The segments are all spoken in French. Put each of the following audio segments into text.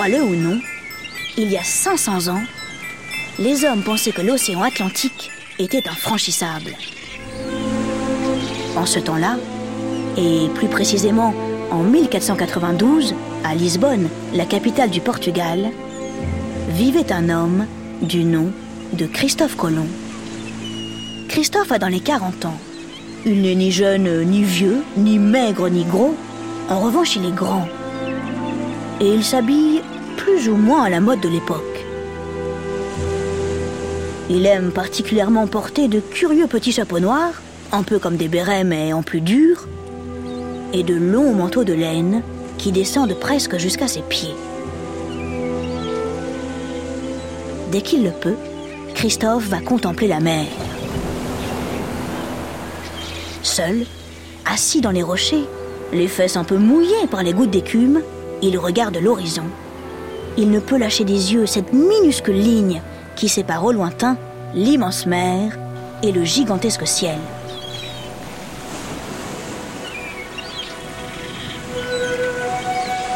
Crois-le ou non, il y a 500 ans, les hommes pensaient que l'océan Atlantique était infranchissable. En ce temps-là, et plus précisément en 1492, à Lisbonne, la capitale du Portugal, vivait un homme du nom de Christophe Colomb. Christophe a dans les 40 ans. Il n'est ni jeune, ni vieux, ni maigre, ni gros. En revanche, il est grand. Et il s'habille ou moins à la mode de l'époque. Il aime particulièrement porter de curieux petits chapeaux noirs, un peu comme des bérets mais en plus dur, et de longs manteaux de laine qui descendent presque jusqu'à ses pieds. Dès qu'il le peut, Christophe va contempler la mer. Seul, assis dans les rochers, les fesses un peu mouillées par les gouttes d'écume, il regarde l'horizon. Il ne peut lâcher des yeux cette minuscule ligne qui sépare au lointain l'immense mer et le gigantesque ciel.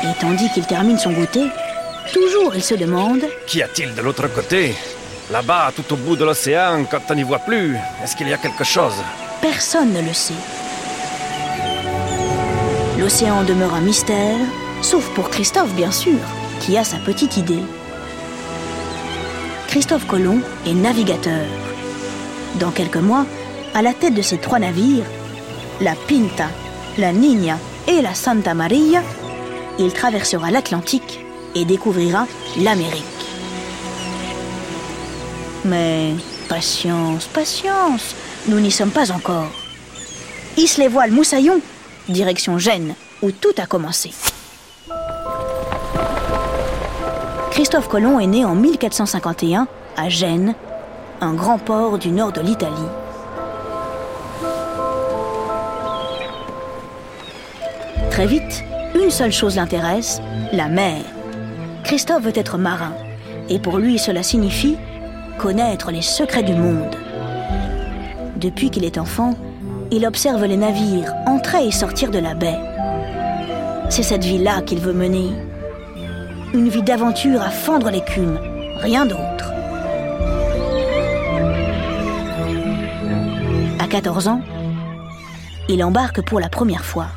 Et tandis qu'il termine son goûter, toujours il se demande Qu'y a-t-il de l'autre côté? Là-bas, tout au bout de l'océan, quand on n'y voit plus, est-ce qu'il y a quelque chose? Personne ne le sait. L'océan demeure un mystère, sauf pour Christophe bien sûr, qui a sa petite idée. Christophe Colomb est navigateur. Dans quelques mois, à la tête de ces trois navires, la Pinta, la Niña et la Santa Maria, il traversera l'Atlantique et découvrira l'Amérique. Mais patience, patience, nous n'y sommes pas encore. Hisse les voiles, moussaillon, direction Gênes, où tout a commencé. Christophe Colomb est né en 1451 à Gênes, un grand port du nord de l'Italie. Très vite, une seule chose l'intéresse, la mer. Christophe veut être marin, et pour lui cela signifie connaître les secrets du monde. Depuis qu'il est enfant, il observe les navires entrer et sortir de la baie. C'est cette vie-là qu'il veut mener. Une vie d'aventure à fendre l'écume, rien d'autre. À 14 ans, il embarque pour la première fois.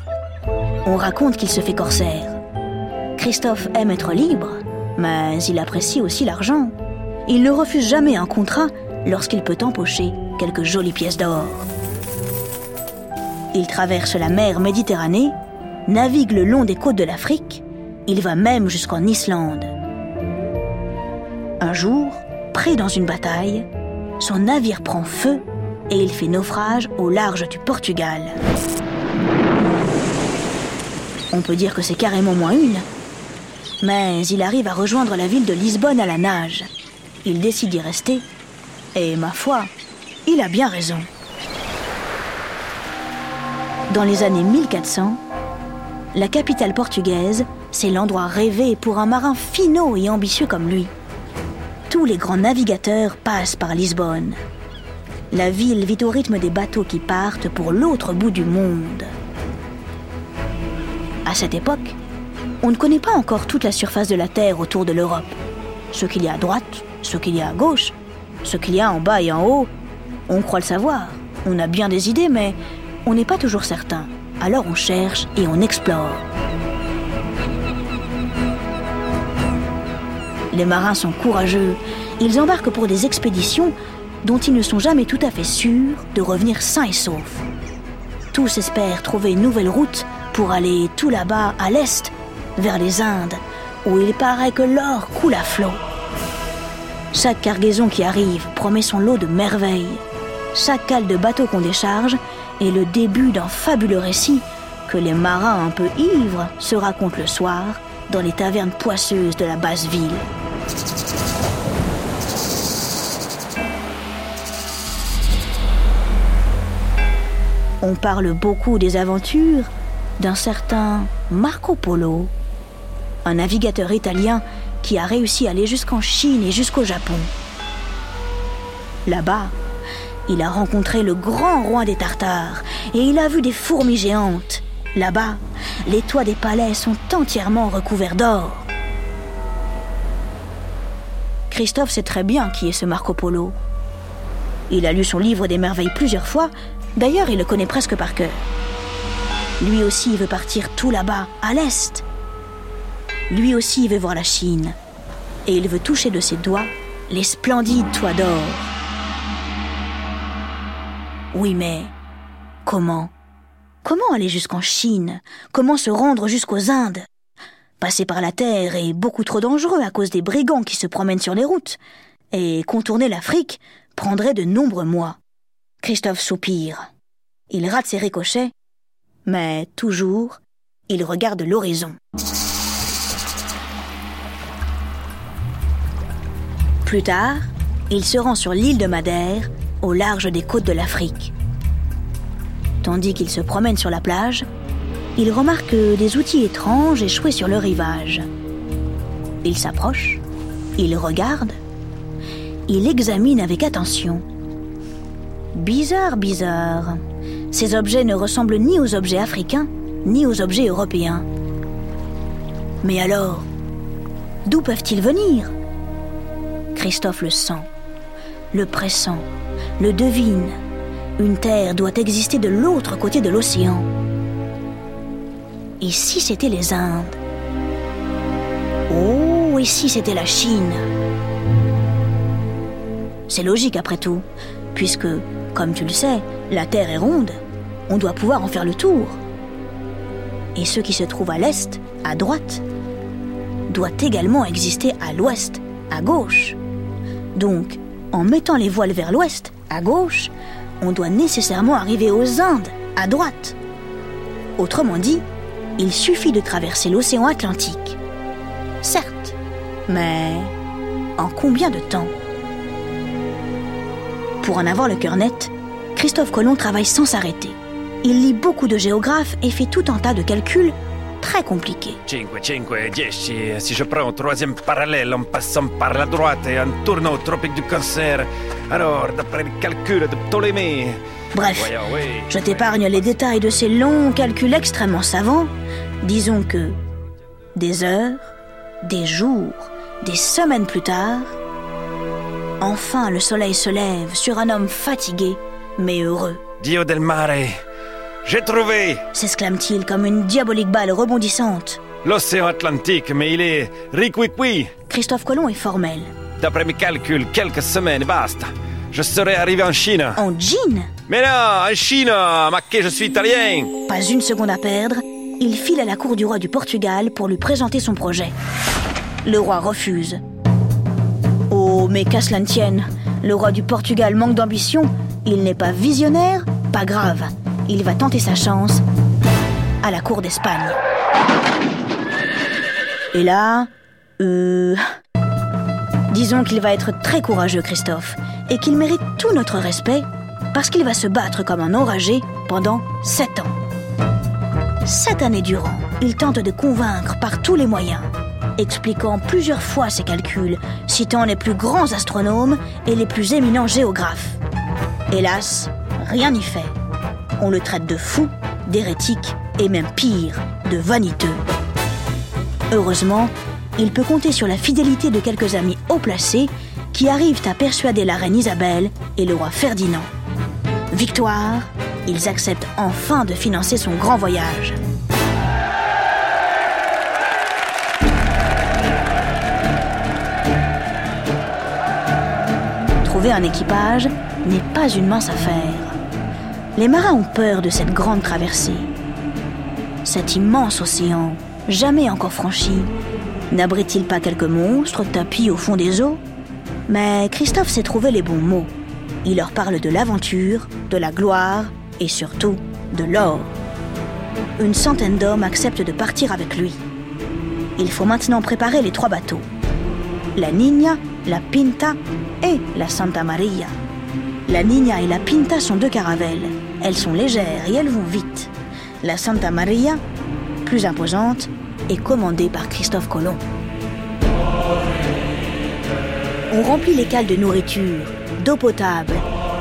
On raconte qu'il se fait corsaire. Christophe aime être libre, mais il apprécie aussi l'argent. Il ne refuse jamais un contrat lorsqu'il peut empocher quelques jolies pièces d'or. Il traverse la mer Méditerranée, navigue le long des côtes de l'Afrique, il va même jusqu'en Islande. Un jour, pris dans une bataille, son navire prend feu et il fait naufrage au large du Portugal. On peut dire que c'est carrément moins une. Mais il arrive à rejoindre la ville de Lisbonne à la nage. Il décide d'y rester. Et ma foi, il a bien raison. Dans les années 1400, la capitale portugaise, c'est l'endroit rêvé pour un marin finot et ambitieux comme lui. Tous les grands navigateurs passent par Lisbonne. La ville vit au rythme des bateaux qui partent pour l'autre bout du monde. À cette époque, on ne connaît pas encore toute la surface de la Terre autour de l'Europe. Ce qu'il y a à droite, ce qu'il y a à gauche, ce qu'il y a en bas et en haut, on croit le savoir. On a bien des idées, mais on n'est pas toujours certain. Alors on cherche et on explore. Les marins sont courageux. Ils embarquent pour des expéditions dont ils ne sont jamais tout à fait sûrs de revenir sains et saufs. Tous espèrent trouver une nouvelle route pour aller tout là-bas à l'est, vers les Indes, où il paraît que l'or coule à flot. Chaque cargaison qui arrive promet son lot de merveilles. Chaque cale de bateau qu'on décharge est le début d'un fabuleux récit que les marins un peu ivres se racontent le soir dans les tavernes poisseuses de la basse ville. On parle beaucoup des aventures d'un certain Marco Polo, un navigateur italien qui a réussi à aller jusqu'en Chine et jusqu'au Japon. Là-bas, il a rencontré le grand roi des Tartares et il a vu des fourmis géantes. Là-bas, les toits des palais sont entièrement recouverts d'or. Christophe sait très bien qui est ce Marco Polo. Il a lu son livre des merveilles plusieurs fois, d'ailleurs il le connaît presque par cœur. Lui aussi veut partir tout là-bas, à l'est. Lui aussi veut voir la Chine. Et il veut toucher de ses doigts les splendides toits d'or. Oui, mais comment? Comment aller jusqu'en Chine? Comment se rendre jusqu'aux Indes? Passer par la terre est beaucoup trop dangereux à cause des brigands qui se promènent sur les routes. Et contourner l'Afrique prendrait de nombreux mois. Christophe soupire. Il rate ses ricochets mais toujours, il regarde l'horizon. Plus tard, il se rend sur l'île de Madère, au large des côtes de l'Afrique. Tandis qu'il se promène sur la plage, il remarque des outils étranges échoués sur le rivage. Il s'approche, il regarde, il examine avec attention. Bizarre, bizarre. Ces objets ne ressemblent ni aux objets africains, ni aux objets européens. Mais alors, d'où peuvent-ils venir? Christophe le sent, le pressent, le devine. Une terre doit exister de l'autre côté de l'océan. Et si c'était les Indes? Oh, et si c'était la Chine? C'est logique après tout, puisque comme tu le sais, la Terre est ronde. On doit pouvoir en faire le tour. Et ce qui se trouve à l'est, à droite, doit également exister à l'ouest, à gauche. Donc, en mettant les voiles vers l'ouest, à gauche, on doit nécessairement arriver aux Indes, à droite. Autrement dit, il suffit de traverser l'océan Atlantique. Certes, mais en combien de temps? Pour en avoir le cœur net, Christophe Colomb travaille sans s'arrêter. Il lit beaucoup de géographes et fait tout un tas de calculs très compliqués. 5, 5, 10. Si je prends un troisième parallèle en passant par la droite et en tournant au tropique du cancer, alors, d'après les calculs de Ptolémée. Bref, je t'épargne les détails de ces longs calculs extrêmement savants. Disons que des heures, des jours, des semaines plus tard, Enfin, le soleil se lève sur un homme fatigué, mais heureux. Dio del mare, j'ai trouvé s'exclame-t-il comme une diabolique balle rebondissante. L'océan Atlantique, mais il est riquiqui. Christophe Colomb est formel. D'après mes calculs, quelques semaines, basta. Je serai arrivé en Chine. En Chine Mais non, en Chine Ma que je suis italien Pas une seconde à perdre, il file à la cour du roi du Portugal pour lui présenter son projet. Le roi refuse. Oh, mais qu'à cela ne tienne, le roi du Portugal manque d'ambition, il n'est pas visionnaire, pas grave, il va tenter sa chance à la cour d'Espagne. Et là, euh... Disons qu'il va être très courageux, Christophe, et qu'il mérite tout notre respect, parce qu'il va se battre comme un enragé pendant sept ans. Sept années durant, il tente de convaincre par tous les moyens expliquant plusieurs fois ses calculs, citant les plus grands astronomes et les plus éminents géographes. Hélas, rien n'y fait. On le traite de fou, d'hérétique et même pire, de vaniteux. Heureusement, il peut compter sur la fidélité de quelques amis haut placés qui arrivent à persuader la reine Isabelle et le roi Ferdinand. Victoire, ils acceptent enfin de financer son grand voyage. trouver un équipage n'est pas une mince affaire. Les marins ont peur de cette grande traversée. Cet immense océan, jamais encore franchi, n'abrite-t-il pas quelques monstres tapis au fond des eaux? Mais Christophe sait trouver les bons mots. Il leur parle de l'aventure, de la gloire et surtout de l'or. Une centaine d'hommes acceptent de partir avec lui. Il faut maintenant préparer les trois bateaux. La Nina la Pinta et la Santa Maria. La Niña et la Pinta sont deux caravelles. Elles sont légères et elles vont vite. La Santa Maria, plus imposante, est commandée par Christophe Colomb. On remplit les cales de nourriture, d'eau potable,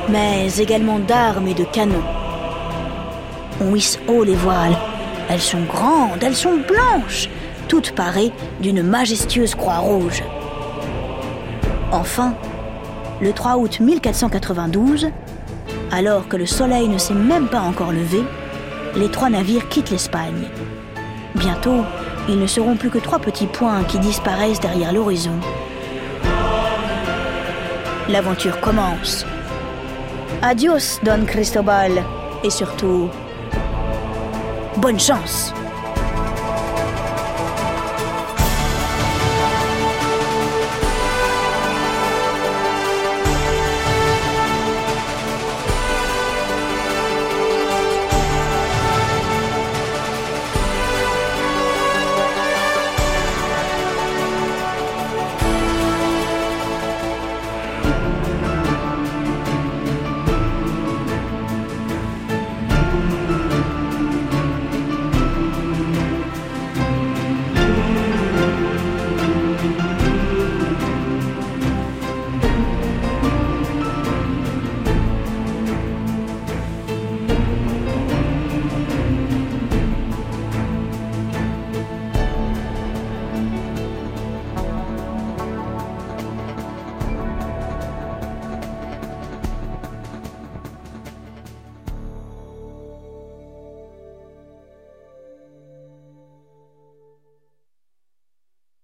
mais également d'armes et de canons. On hisse haut les voiles. Elles sont grandes, elles sont blanches, toutes parées d'une majestueuse croix rouge. Enfin, le 3 août 1492, alors que le soleil ne s'est même pas encore levé, les trois navires quittent l'Espagne. Bientôt, ils ne seront plus que trois petits points qui disparaissent derrière l'horizon. L'aventure commence. Adios, Don Cristobal, et surtout, bonne chance